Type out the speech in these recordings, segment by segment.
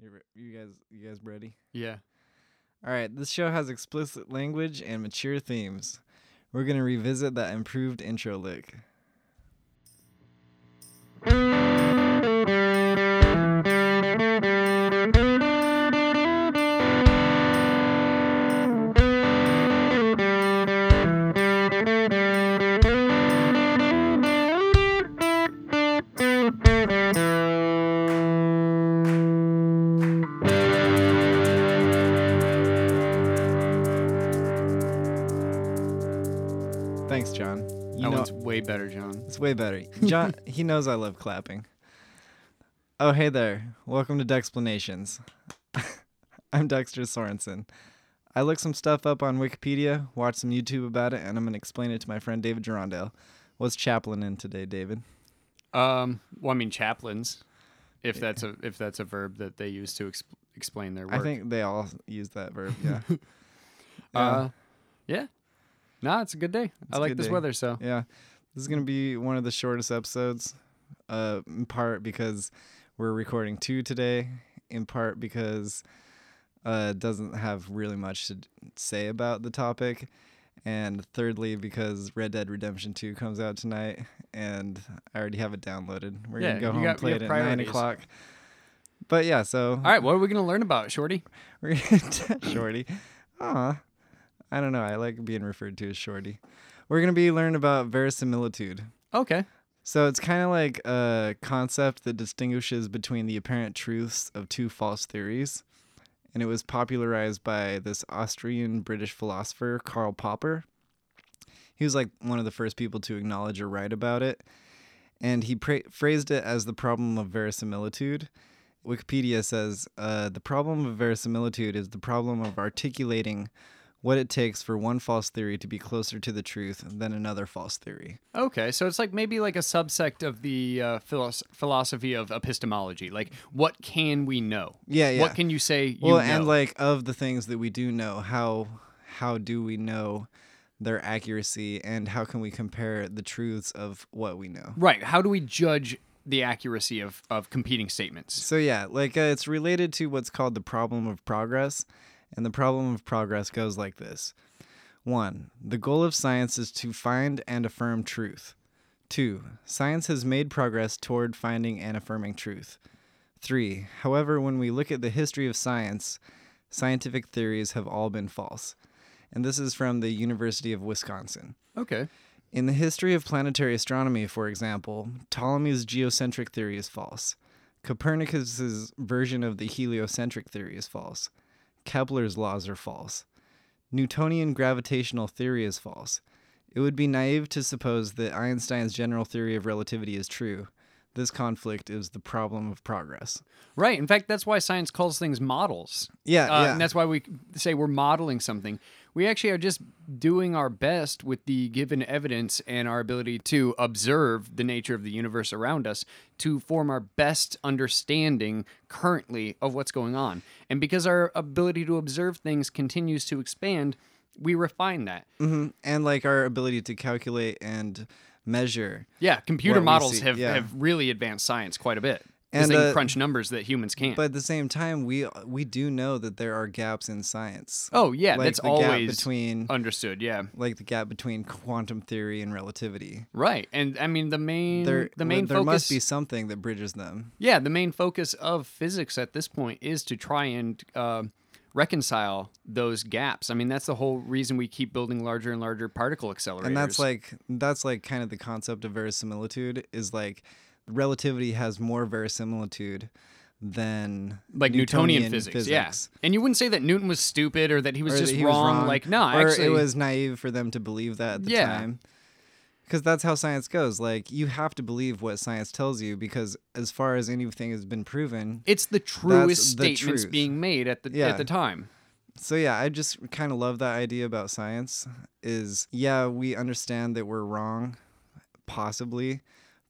You, re- you guys, you guys ready? Yeah. All right. This show has explicit language and mature themes. We're gonna revisit that improved intro lick. Way better, John. it's way better. John, he knows I love clapping. Oh, hey there. Welcome to Dexplanations. I'm Dexter Sorensen. I looked some stuff up on Wikipedia, watched some YouTube about it, and I'm gonna explain it to my friend David Gerondale. What's chaplain in today, David? Um, well, I mean chaplains, if that's a if that's a verb that they use to exp- explain their work. I think they all use that verb. Yeah. Yeah. Uh, yeah. Nah, it's a good day. It's I like this day. weather, so Yeah. This is going to be one of the shortest episodes, uh, in part because we're recording two today, in part because uh, it doesn't have really much to say about the topic, and thirdly because Red Dead Redemption 2 comes out tonight, and I already have it downloaded. We're Yeah, going to go home got- and play it at 9 o'clock. But yeah, so all right. What are we gonna learn about, Shorty? we're gonna Shorty. Aw. I don't know. I like being referred to as Shorty. We're going to be learning about verisimilitude. Okay. So it's kind of like a concept that distinguishes between the apparent truths of two false theories. And it was popularized by this Austrian British philosopher, Karl Popper. He was like one of the first people to acknowledge or write about it. And he pra- phrased it as the problem of verisimilitude. Wikipedia says uh, the problem of verisimilitude is the problem of articulating what it takes for one false theory to be closer to the truth than another false theory. Okay. So it's like maybe like a subsect of the uh, philos- philosophy of epistemology. Like, what can we know? Yeah, yeah. What can you say? You well, know? and like of the things that we do know, how how do we know their accuracy, and how can we compare the truths of what we know? right. How do we judge the accuracy of of competing statements? So yeah, like uh, it's related to what's called the problem of progress, and the problem of progress goes like this: one, the goal of science is to find and affirm truth. Two, science has made progress toward finding and affirming truth. Three, however, when we look at the history of science, scientific theories have all been false. And this is from the University of Wisconsin. Okay. In the history of planetary astronomy, for example, Ptolemy's geocentric theory is false. Copernicus's version of the heliocentric theory is false. Kepler's laws are false. Newtonian gravitational theory is false. It would be naive to suppose that Einstein's general theory of relativity is true. This conflict is the problem of progress. Right. In fact, that's why science calls things models. Yeah, Uh, yeah. And that's why we say we're modeling something. We actually are just doing our best with the given evidence and our ability to observe the nature of the universe around us to form our best understanding currently of what's going on. And because our ability to observe things continues to expand, we refine that. hmm And like our ability to calculate and measure. Yeah, computer models have, yeah. have really advanced science quite a bit. And, they can uh, crunch numbers that humans can't. But at the same time, we we do know that there are gaps in science. oh, yeah, like that's the gap always between understood. Yeah. like the gap between quantum theory and relativity. Right. And I mean the main There, the main there focus must be something that bridges them. Yeah, the main focus of physics at this point is to try and uh, reconcile those gaps. I mean, that's the whole reason we keep building larger and larger particle accelerators. And that's like that's like kind of the concept of verisimilitude is like relativity has more verisimilitude than like Newtonian, physics, Yeah. And you wouldn't say that Newton was stupid or that he was Or just he wrong. was Like, no, or actually, it was naive for them to believe that at the Yeah. time. Because that's how science goes. Like you have to believe what science tells you because as far as anything has been proven. it's the truest statements being made at the Yeah. at the time. So yeah, I just kind of love that idea about science. Is yeah, we understand that we're wrong, possibly,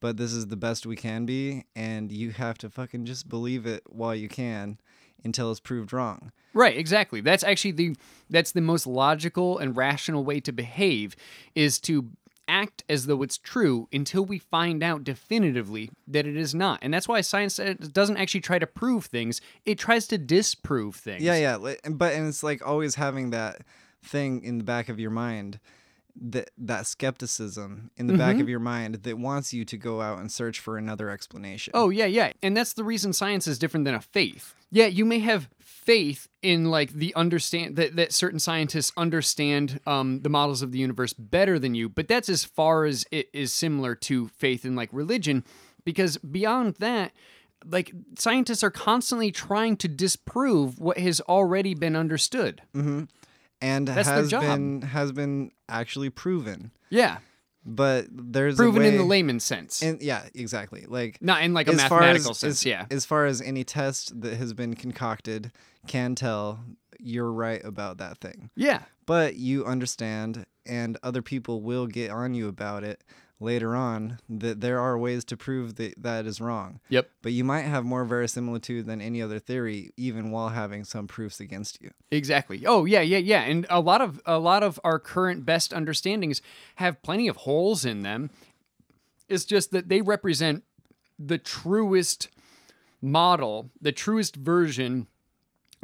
but this is the best we can be, and you have to fucking just believe it while you can, until it's proved wrong. Right, exactly. That's actually the that's the most logical and rational way to behave is to act as though it's true until we find out definitively that it is not. And that's why science doesn't actually try to prove things, it tries to disprove things. Yeah, yeah. But and it's like always having that thing in the back of your mind, that that skepticism in the Mm-hmm. back of your mind that wants you to go out and search for another explanation. Oh, yeah, yeah. And that's the reason science is different than a faith. Yeah, you may have faith in like the understand that, that certain scientists understand um, the models of the universe better than you, but that's as far as it is similar to faith in like religion, because beyond that, like scientists are constantly trying to disprove what has already been understood. And That's has been has been actually proven. Yeah, But there's proven a way, in the layman's sense, in- yeah, exactly. Like not in like a mathematical as, sense. as, yeah, As far as any test that has been concocted can tell, you're right about that thing. yeah. But you understand, and other people will get on you about it later on that there are ways to prove that that is wrong. Yep. But you might have more verisimilitude than any other theory, even while having some proofs against you. Exactly. Oh yeah, yeah, yeah. And a lot of a lot of our current best understandings have plenty of holes in them. It's just that they represent the truest model, the truest version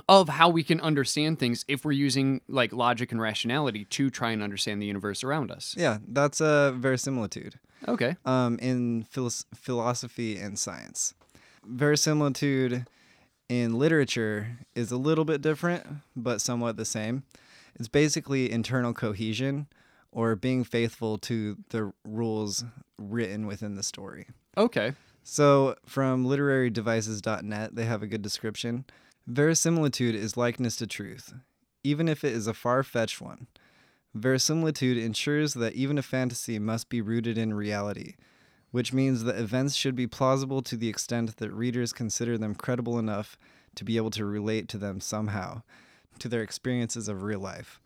of how we can understand things if we're using like logic and rationality to try and understand the universe around us. Yeah, that's a verisimilitude. Okay. um, in philos- philosophy and science. Verisimilitude in literature is a little bit different, but somewhat the same. It's basically internal cohesion or being faithful to the rules written within the story. Okay. So, from literarydevices.net, they have a good description. Verisimilitude is likeness to truth, even if it is a far fetched one. Verisimilitude ensures that even a fantasy must be rooted in reality, which means that events should be plausible to the extent that readers consider them credible enough to be able to relate to them somehow, to their experiences of real life.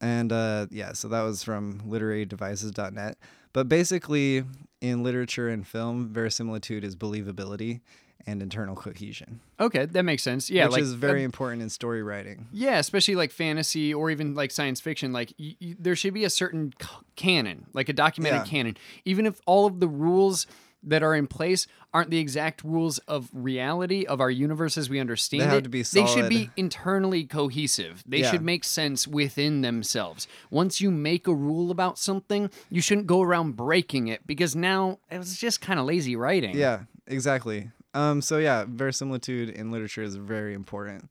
And uh, yeah, so that was from literarydevices.net. But basically, in literature and film, verisimilitude is believability and internal cohesion, Okay, that makes sense. Yeah, which like is very important in story writing. Yeah, especially like fantasy or even like science fiction. Like y- y- there should be a certain c- canon, like a documented Yeah. canon, even if all of the rules that are in place aren't the exact rules of reality of our universe as we understand They have it. to be They should be internally cohesive. They Yeah. should make sense within themselves. Once you make a rule about something, you shouldn't go around breaking it because now it was just kind of lazy writing. Yeah, exactly. Um, so yeah, verisimilitude in literature is very important.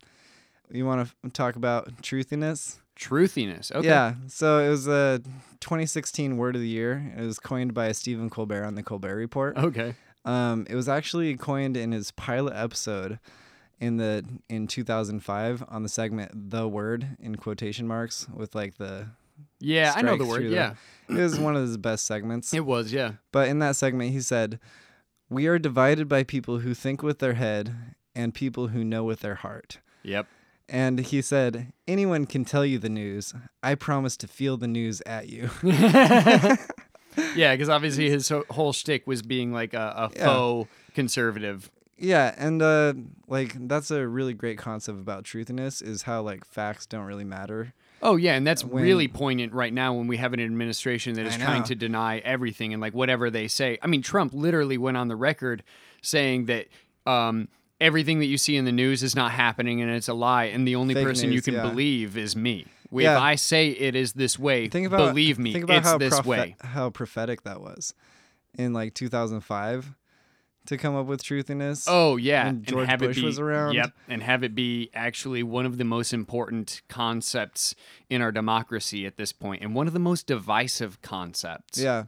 You want to talk about truthiness? Truthiness. Okay. Yeah. So it was a 2016 word of the year. It was coined by Stephen Colbert on the Colbert Report. Okay. Um, it was actually coined in his pilot episode in the in 2005 on the segment "the word" in quotation marks with like the. Yeah, I know the word. Yeah. It was one of his best segments. It was, yeah. But in that segment, he said, "We are divided by people who think with their head and people who know with their heart." Yep. And he said, "Anyone can tell you the news. I promise to feel the news at you." Yeah, because obviously his whole shtick was being like a, a Yeah. faux conservative. yeah, and uh, like that's a really great concept about truthiness is how like facts don't really matter. Oh yeah, and that's When- really poignant right now when we have an administration that is trying to deny everything and like whatever they say. I mean, Trump literally went on the record saying that um, everything that you see in the news is not happening and it's a lie, and the only Fake person you can yeah. believe is me. We- Yeah. If I say it is this way, Think about believe me, Think about it's how this prophet- way. how prophetic that was in like 2005 to come up with truthiness. Oh yeah, when George have Bush it be, was around. Yep, and have it be actually one of the most important concepts in our democracy at this point, and one of the most divisive concepts. Yeah.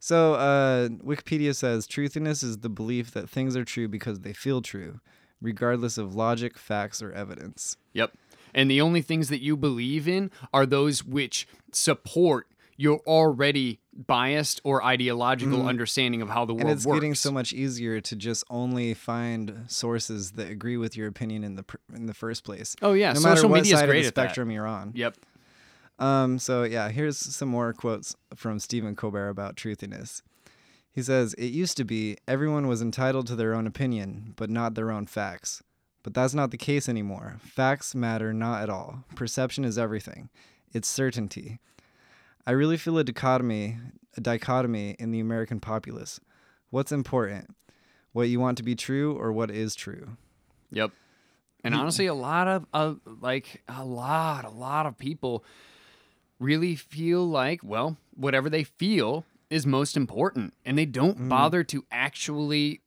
So uh, Wikipedia says truthiness is the belief that things are true because they feel true, regardless of logic, facts, or evidence. Yep. And the only things that you believe in are those which support your already biased or ideological understanding of how the world and it's works. getting so much easier to just only find sources that agree with your opinion in the pr- in the first place. Oh yeah, no social matter what media is side great of the at that. spectrum you're on. Yep. Um, so yeah, here's some more quotes from Stephen Colbert about truthiness. He says, It used to be everyone was entitled to their own opinion, but not their own facts. But that's not the case anymore. Facts matter not at all. Perception is everything. It's certainty. I really feel a dichotomy, a dichotomy in the American populace. What's important? What you want to be true or what is true? Yep. And honestly, a lot of uh, like a lot, a lot of people really feel like, well, whatever they feel is most important, and they don't bother to actually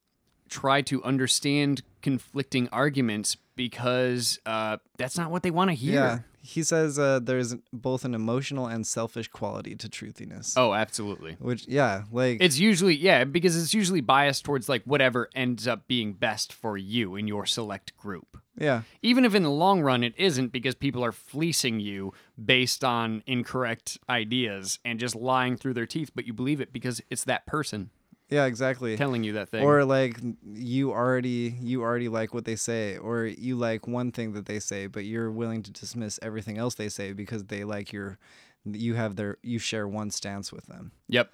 try to understand conflicting arguments because uh, that's not what they want to hear. Yeah. He says uh, there's both an emotional and selfish quality to truthiness. Oh, absolutely. Which, yeah, like, It's usually yeah, because it's usually biased towards like whatever ends up being best for you in your select group. yeah, Even if in the long run it isn't because people are fleecing you based on incorrect ideas and just lying through their teeth, but you believe it because it's that person yeah, exactly. telling you that thing. Or like you already you already like what they say, or you like one thing that they say, but you're willing to dismiss everything else they say because they like your you have their you share one stance with them. yep.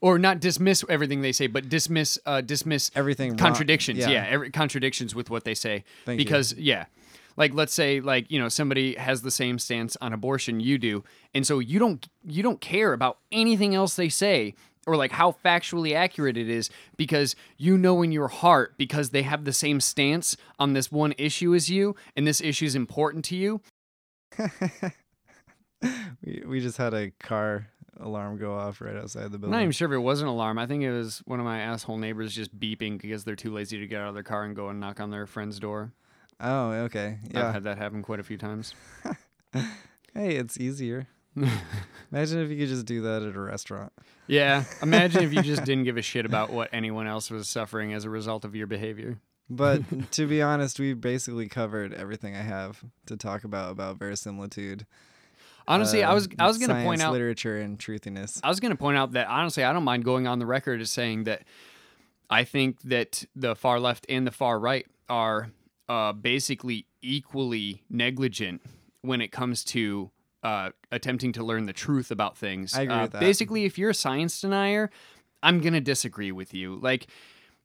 Or not dismiss everything they say, but dismiss uh, dismiss Everything wrong- contradictions. yeah. Yeah, every, contradictions with what they say. Thank you. because yeah, like let's say like you know somebody has the same stance on abortion you do, and so you don't you don't care about anything else they say or like how factually accurate it is because you know in your heart because they have the same stance on this one issue as you and this issue is important to you We, we just had a car alarm go off right outside the building. I'm not even sure if it was an alarm. I think it was one of my asshole neighbors just beeping because they're too lazy to get out of their car and go and knock on their friend's door. oh, okay. Yeah. I've had that happen quite a few times. Hey, it's easier. Imagine if you could just do that at a restaurant. Yeah. Imagine if you just didn't give a shit about what anyone else was suffering as a result of your behavior. But to be honest, we've basically covered everything I have to talk about about verisimilitude. Honestly, I uh, was I was going to point out literature and truthiness. I was going to point out that honestly, I don't mind going on the record as saying that I think that the far left and the far right are uh, basically equally negligent when it comes to uh, attempting to learn the truth about things. I agree Uh, with that. Basically, if you're a science denier, I'm going to disagree with you. Like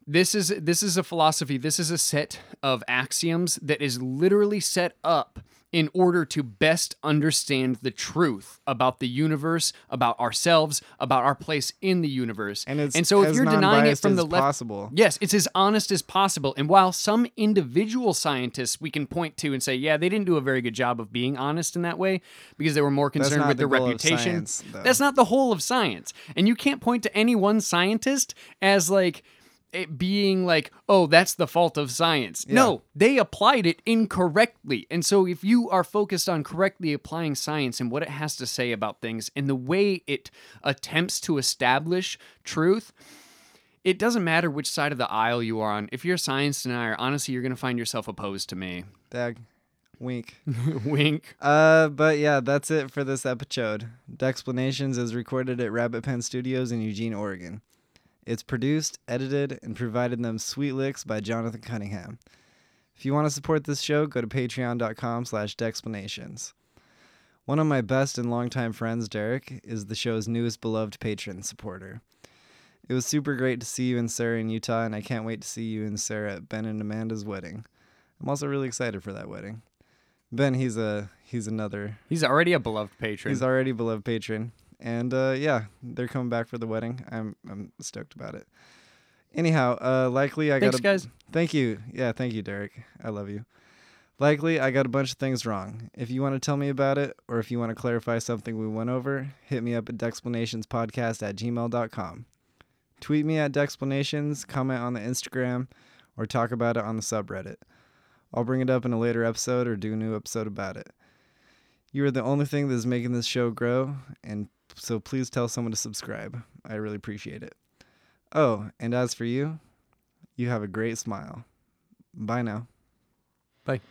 this is this is a philosophy. This is a set of axioms that is literally set up in order to best understand the truth about the universe, about ourselves, about our place in the universe. And it's so if you're denying it from the left, possible. yes, it's as honest as possible. And while some individual scientists we can point to and say, yeah, they didn't do a very good job of being honest in that way because they were more concerned with the their reputation. science. That's not the whole of science. And you can't point to any one scientist as like it being like, oh, that's the fault of science. No, they applied it incorrectly. And so if you are focused on correctly applying science and what it has to say about things and the way it attempts to establish truth, it doesn't matter which side of the aisle you are on. If you're a science denier, honestly, you're going to find yourself opposed to me. Dag. Wink. Wink. Uh, but yeah, that's it for this episode. Dexplanations is recorded at Rabbit Pen Studios in Eugene, Oregon. It's produced, edited, and provided them sweet licks by Jonathan Cunningham. If you want to support this show, go to patreon.com slash dexplanations. One of my best and longtime friends, Derek, is the show's newest beloved patron supporter. It was super great to see you and Sarah in Utah, and I can't wait to see you and Sarah at Ben and Amanda's wedding. I'm also really excited for that wedding. Ben, he's a he's another He's already a beloved patron. he's already a beloved patron, and uh, yeah, they're coming back for the wedding. I'm I'm stoked about it. Anyhow, uh, likely I Thanks, got a, guys. Thank you, yeah, thank you, Derek. I love you. Likely I got a bunch of things wrong. If you want to tell me about it, or if you want to clarify something we went over, hit me up at dexplanationspodcast at gmail.com. Tweet me at dexplanations, comment on the Instagram, or talk about it on the subreddit. I'll bring it up in a later episode or do a new episode about it. You are the only thing that is making this show grow, and so please tell someone to subscribe. I really appreciate it. Oh, and as for you, you have a great smile. Bye now. Bye.